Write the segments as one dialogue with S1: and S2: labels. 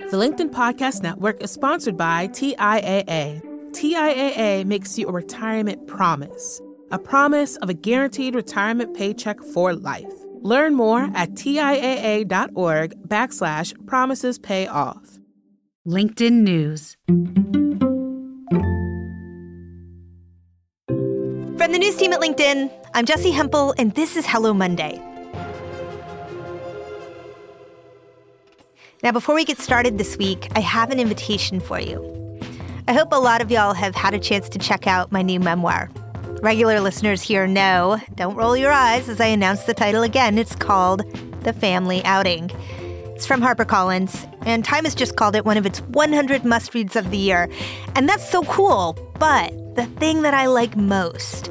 S1: The LinkedIn Podcast Network is sponsored by TIAA. TIAA makes you a retirement promise, a promise of a guaranteed retirement paycheck for life. Learn more at TIAA.org backslash promises pay off.
S2: LinkedIn News.
S3: From the news team at LinkedIn, I'm Jessi Hempel, and this is Hello Monday. Now, before we get started this week, I have an invitation for you. I hope a lot of y'all have had a chance to check out my new memoir. Regular listeners here know, don't roll your eyes as I announce the title again. It's called The Family Outing. It's from HarperCollins, and Time has just called it one of its 100 must reads of the year. And that's so cool. But the thing that I like most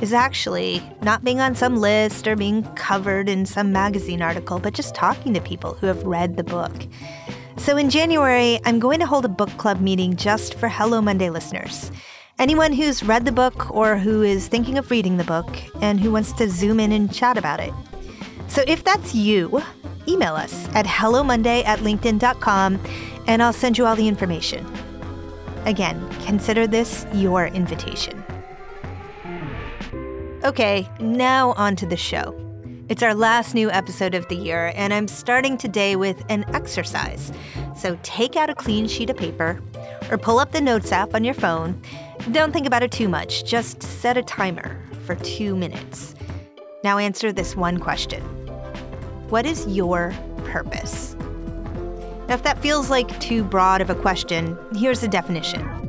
S3: is actually not being on some list or being covered in some magazine article, but just talking to people who have read the book. So in January, I'm going to hold a book club meeting just for Hello Monday listeners. Anyone who's read the book or who is thinking of reading the book and who wants to zoom in and chat about it. So if that's you, email us at hellomonday at linkedin.com and I'll send you all the information. Again, consider this your invitation. Okay, now on to the show. It's our last new episode of the year, and I'm starting today with an exercise. So take out a clean sheet of paper or pull up the Notes app on your phone. Don't think about it too much, just set a timer for two minutes. Now answer this one question What is your purpose? Now, if that feels like too broad of a question, here's the definition.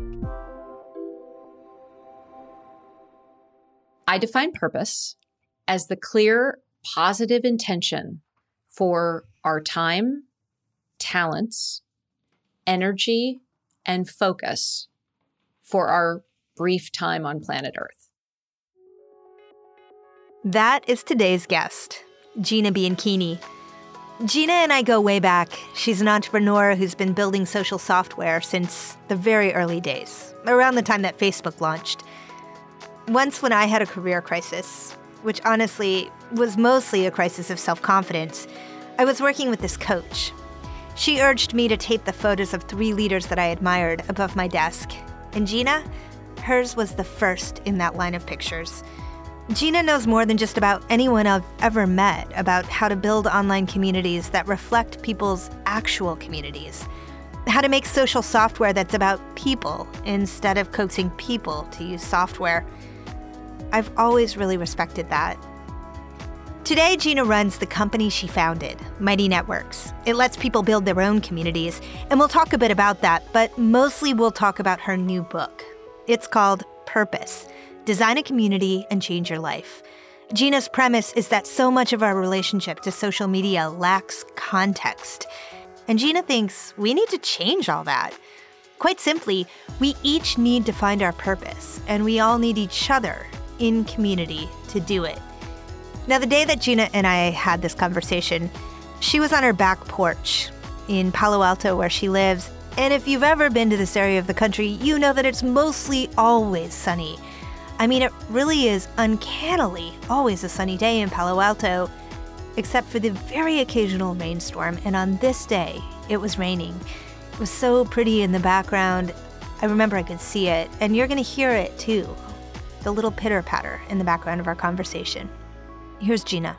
S4: I define purpose as the clear, positive intention for our time, talents, energy, and focus for our brief time on planet Earth.
S3: That is today's guest, Gina Bianchini. Gina and I go way back. She's an entrepreneur who's been building social software since the very early days, around the time that Facebook launched. Once, when I had a career crisis, which honestly was mostly a crisis of self confidence, I was working with this coach. She urged me to tape the photos of three leaders that I admired above my desk. And Gina, hers was the first in that line of pictures. Gina knows more than just about anyone I've ever met about how to build online communities that reflect people's actual communities. How to make social software that's about people instead of coaxing people to use software. I've always really respected that. Today, Gina runs the company she founded, Mighty Networks. It lets people build their own communities, and we'll talk a bit about that, but mostly we'll talk about her new book. It's called Purpose Design a Community and Change Your Life. Gina's premise is that so much of our relationship to social media lacks context. And Gina thinks we need to change all that. Quite simply, we each need to find our purpose, and we all need each other in community to do it. Now, the day that Gina and I had this conversation, she was on her back porch in Palo Alto, where she lives. And if you've ever been to this area of the country, you know that it's mostly always sunny. I mean, it really is uncannily always a sunny day in Palo Alto, except for the very occasional rainstorm. And on this day, it was raining. It was so pretty in the background. I remember I could see it, and you're going to hear it too the little pitter patter in the background of our conversation. Here's Gina.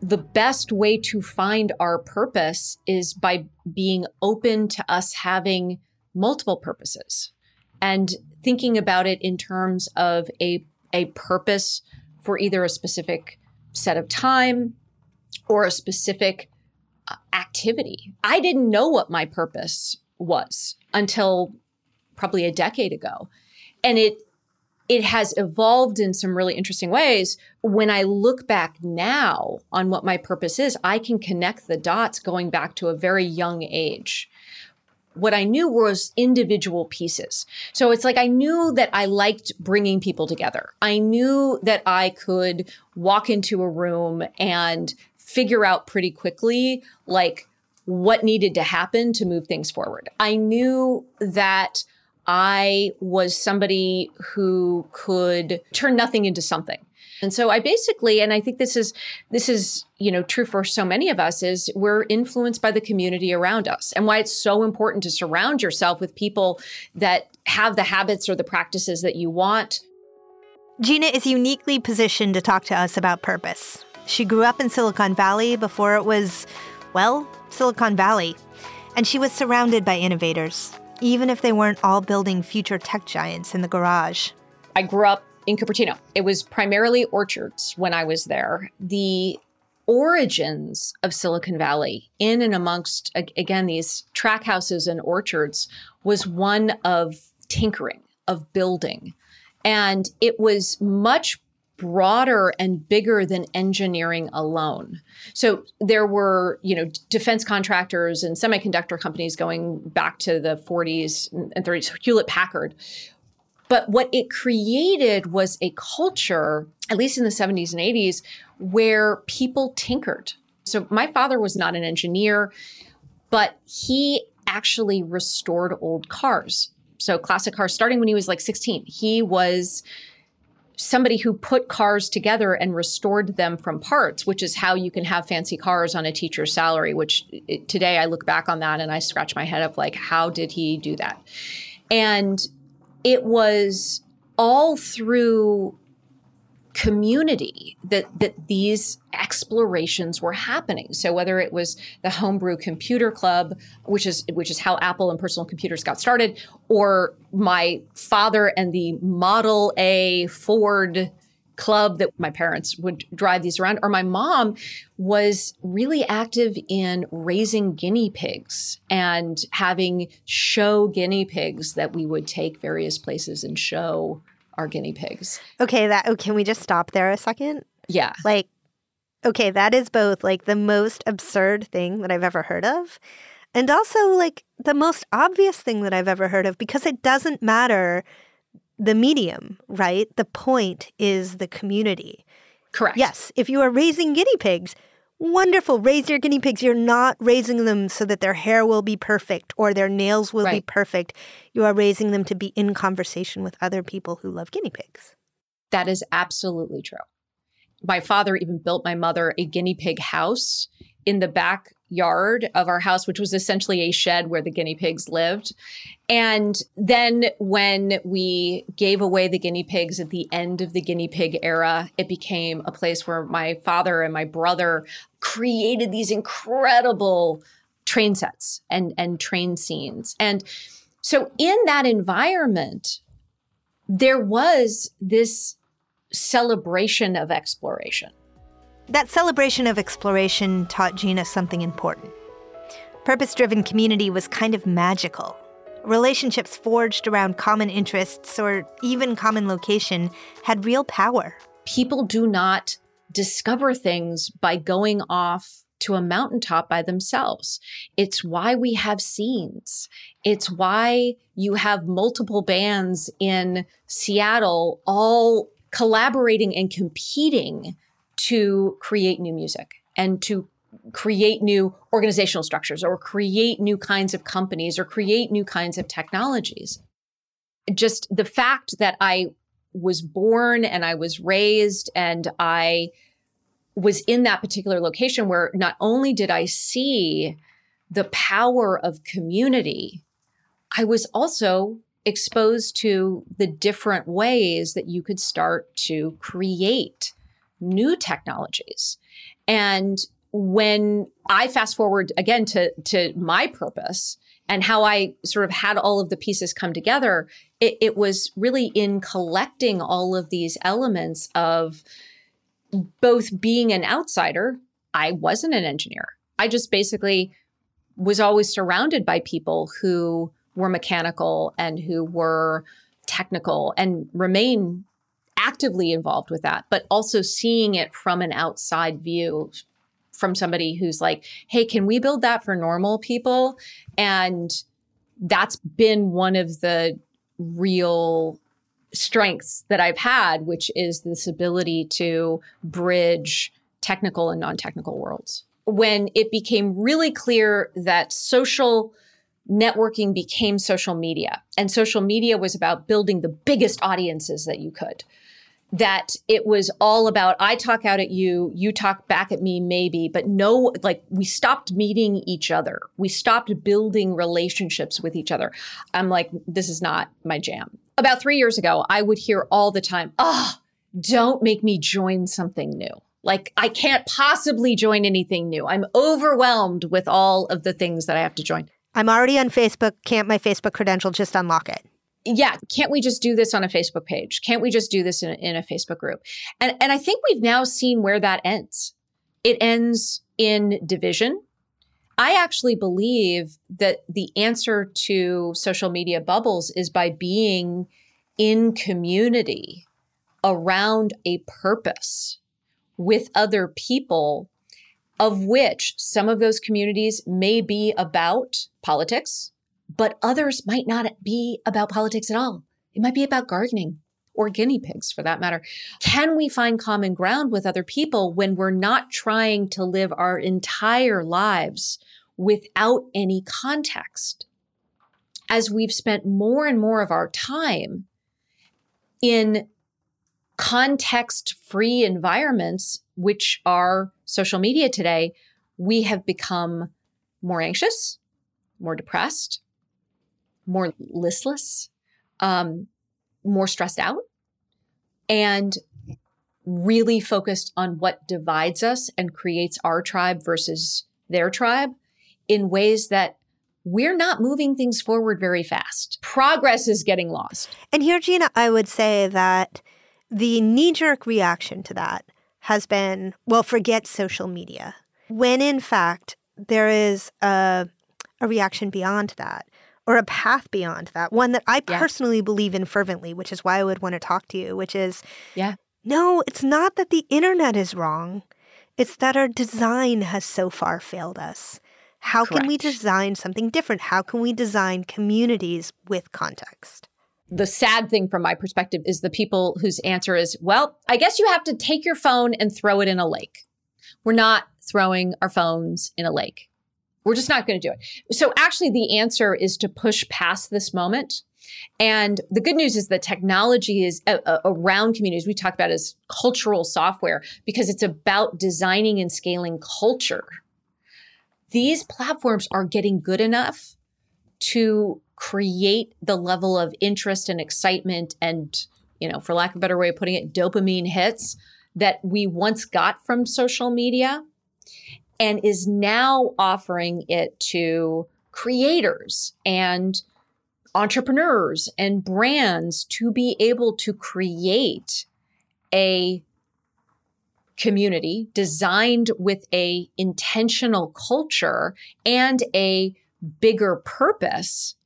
S4: The best way to find our purpose is by being open to us having multiple purposes and thinking about it in terms of a, a purpose for either a specific set of time or a specific uh, activity. I didn't know what my purpose was until probably a decade ago. And it it has evolved in some really interesting ways. When I look back now on what my purpose is, I can connect the dots going back to a very young age. What I knew was individual pieces. So it's like I knew that I liked bringing people together. I knew that I could walk into a room and figure out pretty quickly, like, what needed to happen to move things forward. I knew that I was somebody who could turn nothing into something. And so I basically, and I think this is this is you know true for so many of us, is we're influenced by the community around us, and why it's so important to surround yourself with people that have the habits or the practices that you want.
S3: Gina is uniquely positioned to talk to us about purpose. She grew up in Silicon Valley before it was, well, Silicon Valley, and she was surrounded by innovators, even if they weren't all building future tech giants in the garage.
S4: I grew up in Cupertino. It was primarily orchards when I was there. The origins of Silicon Valley, in and amongst, again, these track houses and orchards, was one of tinkering, of building. And it was much broader and bigger than engineering alone. So there were, you know, defense contractors and semiconductor companies going back to the 40s and 30s, Hewlett Packard but what it created was a culture, at least in the 70s and 80s, where people tinkered. So my father was not an engineer, but he actually restored old cars. So classic cars, starting when he was like 16. He was somebody who put cars together and restored them from parts, which is how you can have fancy cars on a teacher's salary, which it, today I look back on that and I scratch my head of like, how did he do that? And it was all through community that that these explorations were happening. So whether it was the homebrew computer club which is which is how apple and personal computers got started or my father and the model a ford club that my parents would drive these around, or my mom was really active in raising guinea pigs and having show guinea pigs that we would take various places and show our guinea pigs.
S3: Okay, that oh, can we just stop there a second?
S4: Yeah.
S3: Like okay, that is both like the most absurd thing that I've ever heard of and also like the most obvious thing that I've ever heard of because it doesn't matter the medium, right? The point is the community.
S4: Correct.
S3: Yes. If you are raising guinea pigs, wonderful. Raise your guinea pigs. You're not raising them so that their hair will be perfect or their nails will right. be perfect. You are raising them to be in conversation with other people who love guinea pigs.
S4: That is absolutely true. My father even built my mother a guinea pig house in the back yard of our house, which was essentially a shed where the guinea pigs lived. And then when we gave away the guinea pigs at the end of the guinea pig era, it became a place where my father and my brother created these incredible train sets and, and train scenes. And so in that environment, there was this celebration of exploration.
S3: That celebration of exploration taught Gina something important. Purpose driven community was kind of magical. Relationships forged around common interests or even common location had real power.
S4: People do not discover things by going off to a mountaintop by themselves. It's why we have scenes. It's why you have multiple bands in Seattle all collaborating and competing to create new music and to create new organizational structures or create new kinds of companies or create new kinds of technologies. Just the fact that I was born and I was raised and I was in that particular location where not only did I see the power of community, I was also exposed to the different ways that you could start to create new technologies. And when I fast forward again to, to my purpose and how I sort of had all of the pieces come together, it, it was really in collecting all of these elements of both being an outsider. I wasn't an engineer. I just basically was always surrounded by people who were mechanical and who were technical and remain actively involved with that, but also seeing it from an outside view from somebody who's like, hey, can we build that for normal people? And that's been one of the real strengths that I've had, which is this ability to bridge technical and non technical worlds. When it became really clear that social networking became social media, and social media was about building the biggest audiences that you could that it was all about I talk out at you, you talk back at me, maybe, but no, like we stopped meeting each other. We stopped building relationships with each other. I'm like, this is not my jam. About three years ago, I would hear all the time, oh, don't make me join something new. Like, I can't possibly join anything new. I'm overwhelmed with all of the things that I have to join.
S3: I'm already on Facebook. Can't my Facebook credential just unlock it?
S4: Yeah, can't we just do this on a Facebook page? Can't we just do this in a, in a Facebook group? And and I think we've now seen where that ends. It ends in division. I actually believe that the answer to social media bubbles is by being in community around a purpose with other people, of which some of those communities may be about politics, but others might not be about politics at all. It might be about gardening or guinea pigs for that matter. Can we find common ground with other people when we're not trying to live our entire lives without any context? As we've spent more and more of our time in context free environments, which are social media today, we have become more anxious, more depressed, more listless, um, more stressed out, and really focused on what divides us and creates our tribe versus their tribe in ways that we're not moving things forward very fast. Progress is getting lost.
S3: And here, Gina, I would say that the knee jerk reaction to that has been well, forget social media. When in fact, there is a, a reaction beyond that or a path beyond that, one that I personally believe in fervently, which is why I would want to talk to you, which is
S4: yeah.
S3: No, it's not that the internet is wrong. It's that our design has so far failed us. How Correct. can we design something different? How can we design communities with context?
S4: The sad thing from my perspective is the people whose answer is, well, I guess you have to take your phone and throw it in a lake. We're not throwing our phones in a lake. We're just not going to do it. So actually, the answer is to push past this moment. And the good news is that technology is a, a, around communities. We talk about as cultural software because it's about designing and scaling culture. These platforms are getting good enough to create the level of interest and excitement and, you know, for lack of a better way of putting it, dopamine hits that we once got from social media and is now offering it to creators and entrepreneurs and brands to be able to create a community designed with a intentional culture and a bigger purpose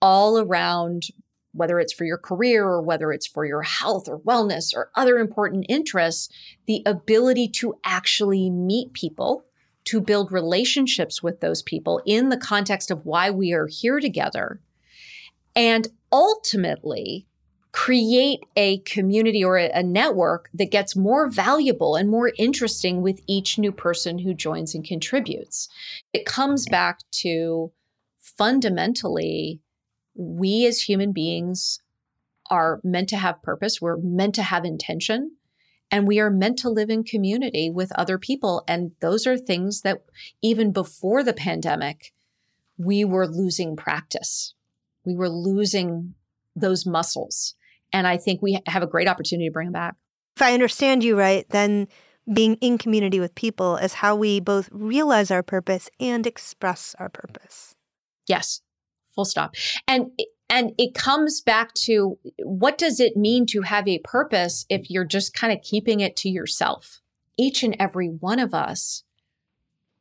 S4: all around whether it's for your career or whether it's for your health or wellness or other important interests the ability to actually meet people to build relationships with those people in the context of why we are here together and ultimately create a community or a, network that gets more valuable and more interesting with each new person who joins and contributes. It comes back to fundamentally, we as human beings are meant to have purpose, we're meant to have intention. And we are meant to live in community with other people. And those are things that even before the pandemic, we were losing practice. We were losing those muscles. And I think we have a great opportunity to bring them back.
S3: If I understand you right, then being in community with people is how we both realize our purpose and express our purpose.
S4: Yes, full stop. And and it comes back to what does it mean to have a purpose if you're just kind of keeping it to yourself? Each and every one of us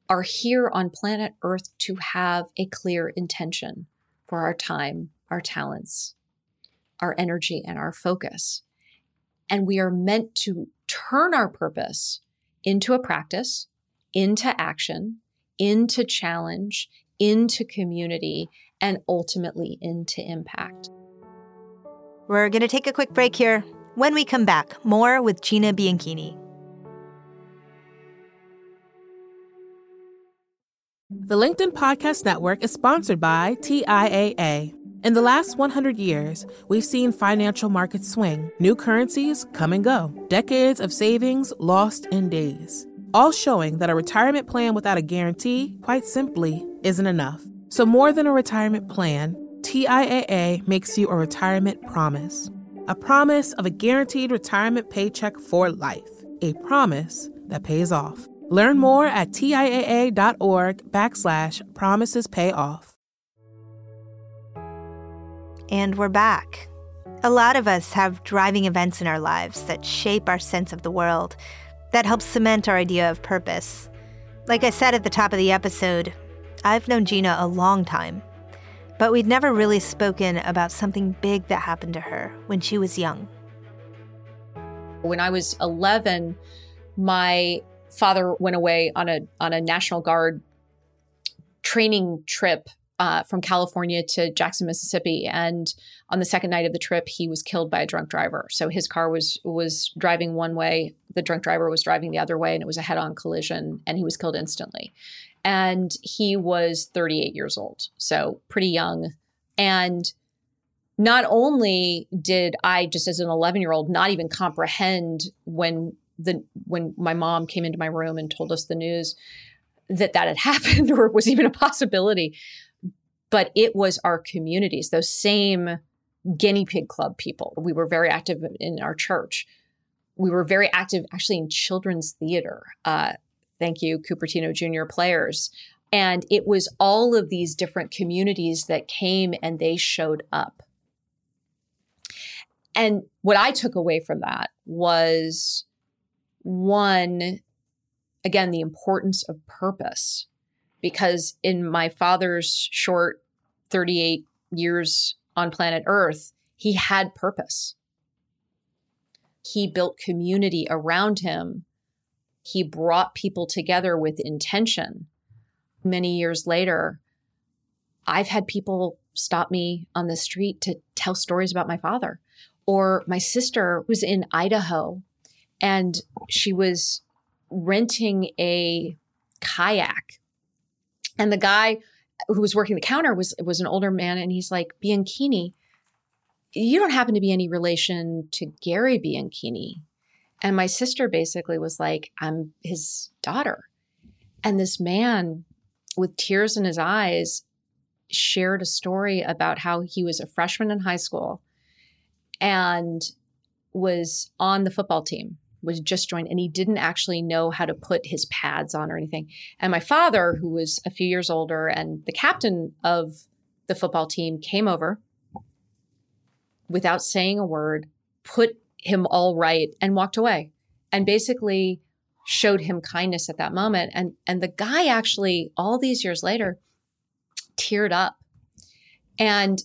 S4: are here on planet Earth to have a clear intention for our time, our talents, our energy, and our focus. And we are meant to turn our purpose into a practice, into action, into challenge, into community, and ultimately into impact.
S3: We're going to take a quick break here. When we come back, more with Gina Bianchini.
S1: The LinkedIn Podcast Network is sponsored by TIAA. In the last 100 years, we've seen financial markets swing, new currencies come and go, decades of savings lost in days, all showing that a retirement plan without a guarantee, quite simply, isn't enough. So, more than a retirement plan, TIAA makes you a retirement promise a promise of a guaranteed retirement paycheck for life, a promise that pays off. Learn more at TIAA.org backslash promises pay off.
S3: And we're back. A lot of us have driving events in our lives that shape our sense of the world, that helps cement our idea of purpose. Like I said at the top of the episode, I've known Gina a long time, but we'd never really spoken about something big that happened to her when she was young.
S4: When I was 11, my father went away on a on a National Guard training trip uh, from California to Jackson, Mississippi, and on the second night of the trip, he was killed by a drunk driver. So his car was was driving one way, the drunk driver was driving the other way, and it was a head-on collision, and he was killed instantly. And he was 38 years old, so pretty young. And not only did I, just as an 11 year old, not even comprehend when the when my mom came into my room and told us the news that that had happened or was even a possibility but it was our communities, those same guinea pig club people. We were very active in our church. We were very active actually in children's theater. Uh, thank you, Cupertino Junior players. And it was all of these different communities that came and they showed up. And what I took away from that was one, again, the importance of purpose because in my father's short 38 years on planet Earth, he had purpose. He built community around him. He brought people together with intention. Many years later, I've had people stop me on the street to tell stories about my father. Or my sister was in Idaho and she was renting a kayak and the guy who was working the counter was was an older man, and he's like, Bianchini, you don't happen to be any relation to Gary Bianchini. And my sister basically was like, I'm his daughter. And this man with tears in his eyes shared a story about how he was a freshman in high school and was on the football team was just joined and he didn't actually know how to put his pads on or anything. And my father, who was a few years older and the captain of the football team, came over without saying a word, put him all right, and walked away. And basically showed him kindness at that moment. And and the guy actually, all these years later, teared up. And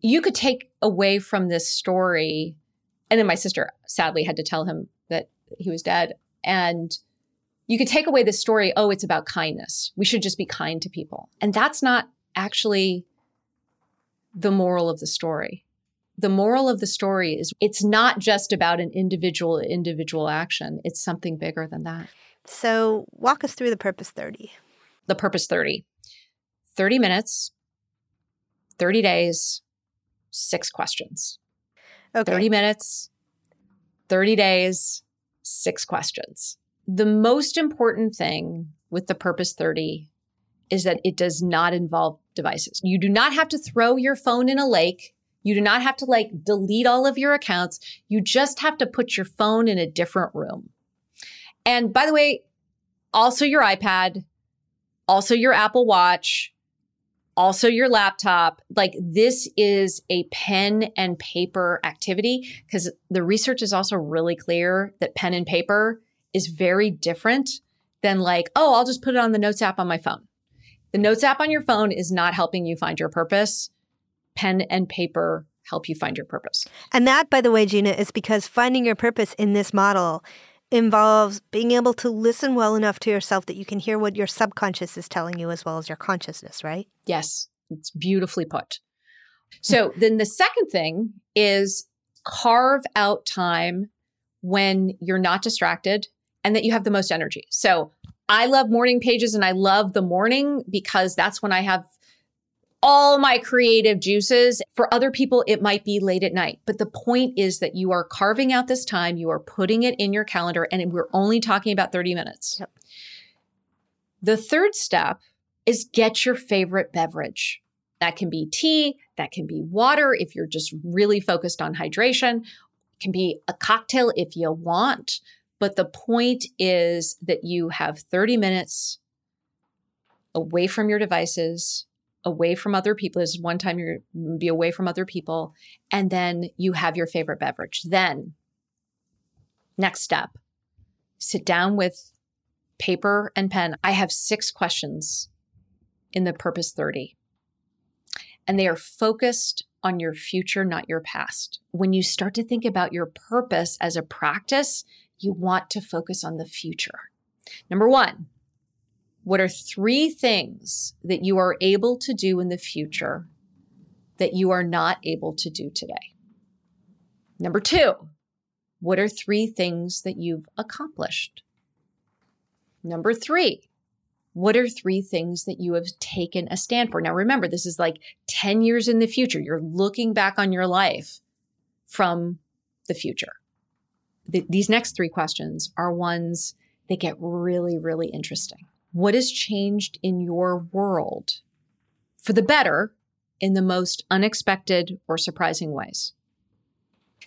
S4: you could take away from this story and then my sister sadly had to tell him that he was dead. And you could take away the story, oh, it's about kindness. We should just be kind to people. And that's not actually the moral of the story. The moral of the story is it's not just about an individual individual action. It's something bigger than that.
S3: So, walk us through the purpose 30.
S4: The purpose 30. 30 minutes, 30 days, 6 questions. Okay. 30 minutes, 30 days, six questions. The most important thing with the Purpose 30 is that it does not involve devices. You do not have to throw your phone in a lake. You do not have to like delete all of your accounts. You just have to put your phone in a different room. And by the way, also your iPad, also your Apple Watch, also your laptop. Like this is a pen and paper activity because the research is also really clear that pen and paper is very different than like, oh, I'll just put it on the notes app on my phone. The notes app on your phone is not helping you find your purpose. Pen and paper help you find your purpose.
S3: And that, by the way, Gina, is because finding your purpose in this model involves being able to listen well enough to yourself that you can hear what your subconscious is telling you as well as your consciousness, right?
S4: Yes, it's beautifully put. So then the second thing is carve out time when you're not distracted and that you have the most energy. So I love morning pages and I love the morning because that's when I have all my creative juices. For other people, it might be late at night. But the point is that you are carving out this time, you are putting it in your calendar, and we're only talking about 30 minutes.
S3: Yep.
S4: The third step is get your favorite beverage. That can be tea, that can be water if you're just really focused on hydration, it can be a cocktail if you want. But the point is that you have 30 minutes away from your devices, away from other people. This is one time you're mm, be away from other people, and then you have your favorite beverage. Then, next step, sit down with paper and pen. I have six questions in the Purpose 30, and they are focused on your future, not your past. When you start to think about your purpose as a practice, you want to focus on the future. Number one, what are three things that you are able to do in the future that you are not able to do today? Number two, what are three things that you've accomplished? Number three, what are three things that you have taken a stand for? Now, remember, this is like 10 years in the future. You're looking back on your life from the future. The, these next three questions are ones that get really, really interesting. What has changed in your world for the better in the most unexpected or surprising ways?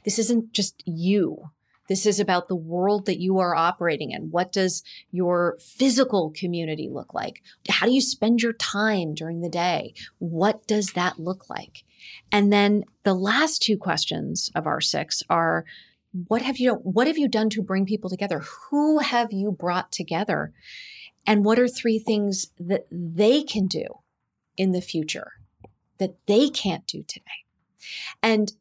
S4: This isn't just you. This is about the world that you are operating in. What does your physical community look like? How do you spend your time during the day? What does that look like? And then the last two questions of our six are what have you what have you done to bring people together? Who have you brought together? And what are three things that they can do in the future that they can't do today? And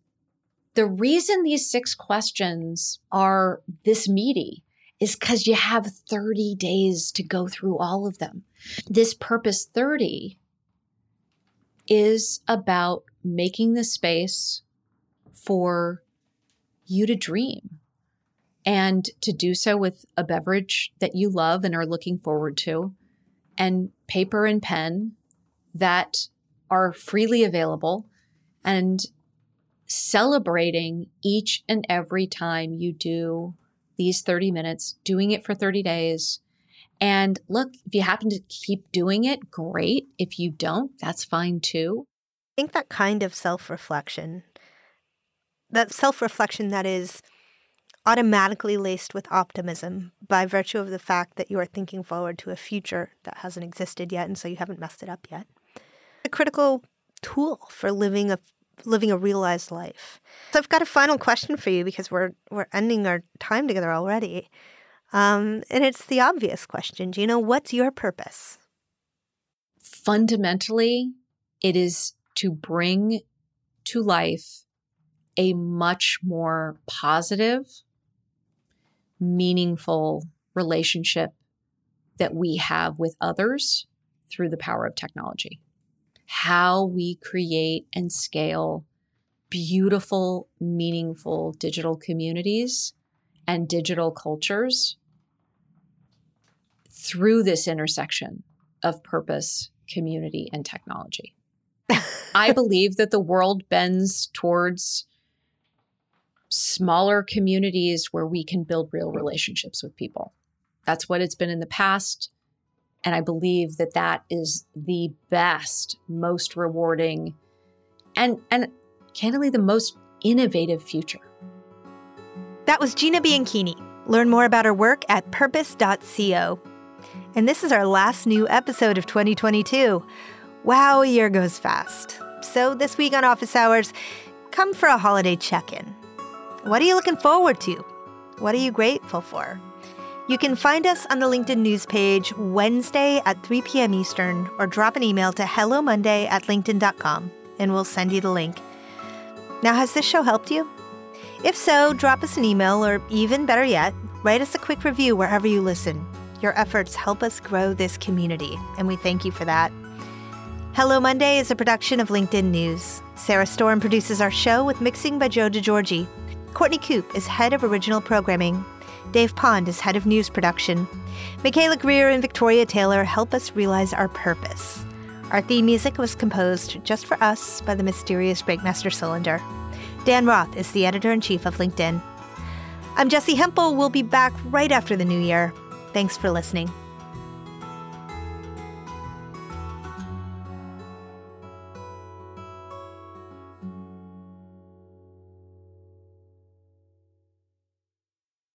S4: the reason these six questions are this meaty is because you have 30 days to go through all of them. This Purpose 30 is about making the space for you to dream and to do so with a beverage that you love and are looking forward to, and paper and pen that are freely available, and celebrating each and every time you do these 30 minutes, doing it for 30 days. And look, if you happen to keep doing it, great. If you don't, that's fine too.
S3: I think that kind of self reflection, that self reflection that is automatically laced with optimism by virtue of the fact that you are thinking forward to a future that hasn't existed yet, and so you haven't messed it up yet. A critical tool for living a living a realized life. So I've got a final question for you because we're we're ending our time together already. Um, and it's the obvious question. Do you know what's your purpose?
S4: Fundamentally, it is to bring to life a much more positive, meaningful relationship that we have with others through the power of technology how we create and scale beautiful, meaningful digital communities and digital cultures through this intersection of purpose, community, and technology. I believe that the world bends towards smaller communities where we can build real relationships with people. That's what it's been in the past. And I believe that that is the best, most rewarding, and, and candidly, the most innovative future.
S3: That was Gina Bianchini. Learn more about her work at purpose.co. And this is our last new episode of 2022. Wow, a year goes fast. So this week on Office Hours, come for a holiday check in. What are you looking forward to? What are you grateful for? You can find us on the LinkedIn news page Wednesday at 3 p.m. Eastern or drop an email to hello monday at linkedin.com and we'll send you the link. Now, has this show helped you? If so, drop us an email or even better yet, write us a quick review wherever you listen. Your efforts help us grow this community, and we thank you for that. Hello Monday is a production of LinkedIn News. Sarah Storm produces our show with mixing by Joe DeGeorge. Courtney Coupe is head of original programming. Dave Pond is head of news production. Michaela Greer and Victoria Taylor help us realize our purpose. Our theme music was composed just for us by the mysterious Breakmaster Cylinder. Dan Roth is the editor in chief of LinkedIn. I'm Jessi Hempel. We'll be back right after the new year. Thanks for listening.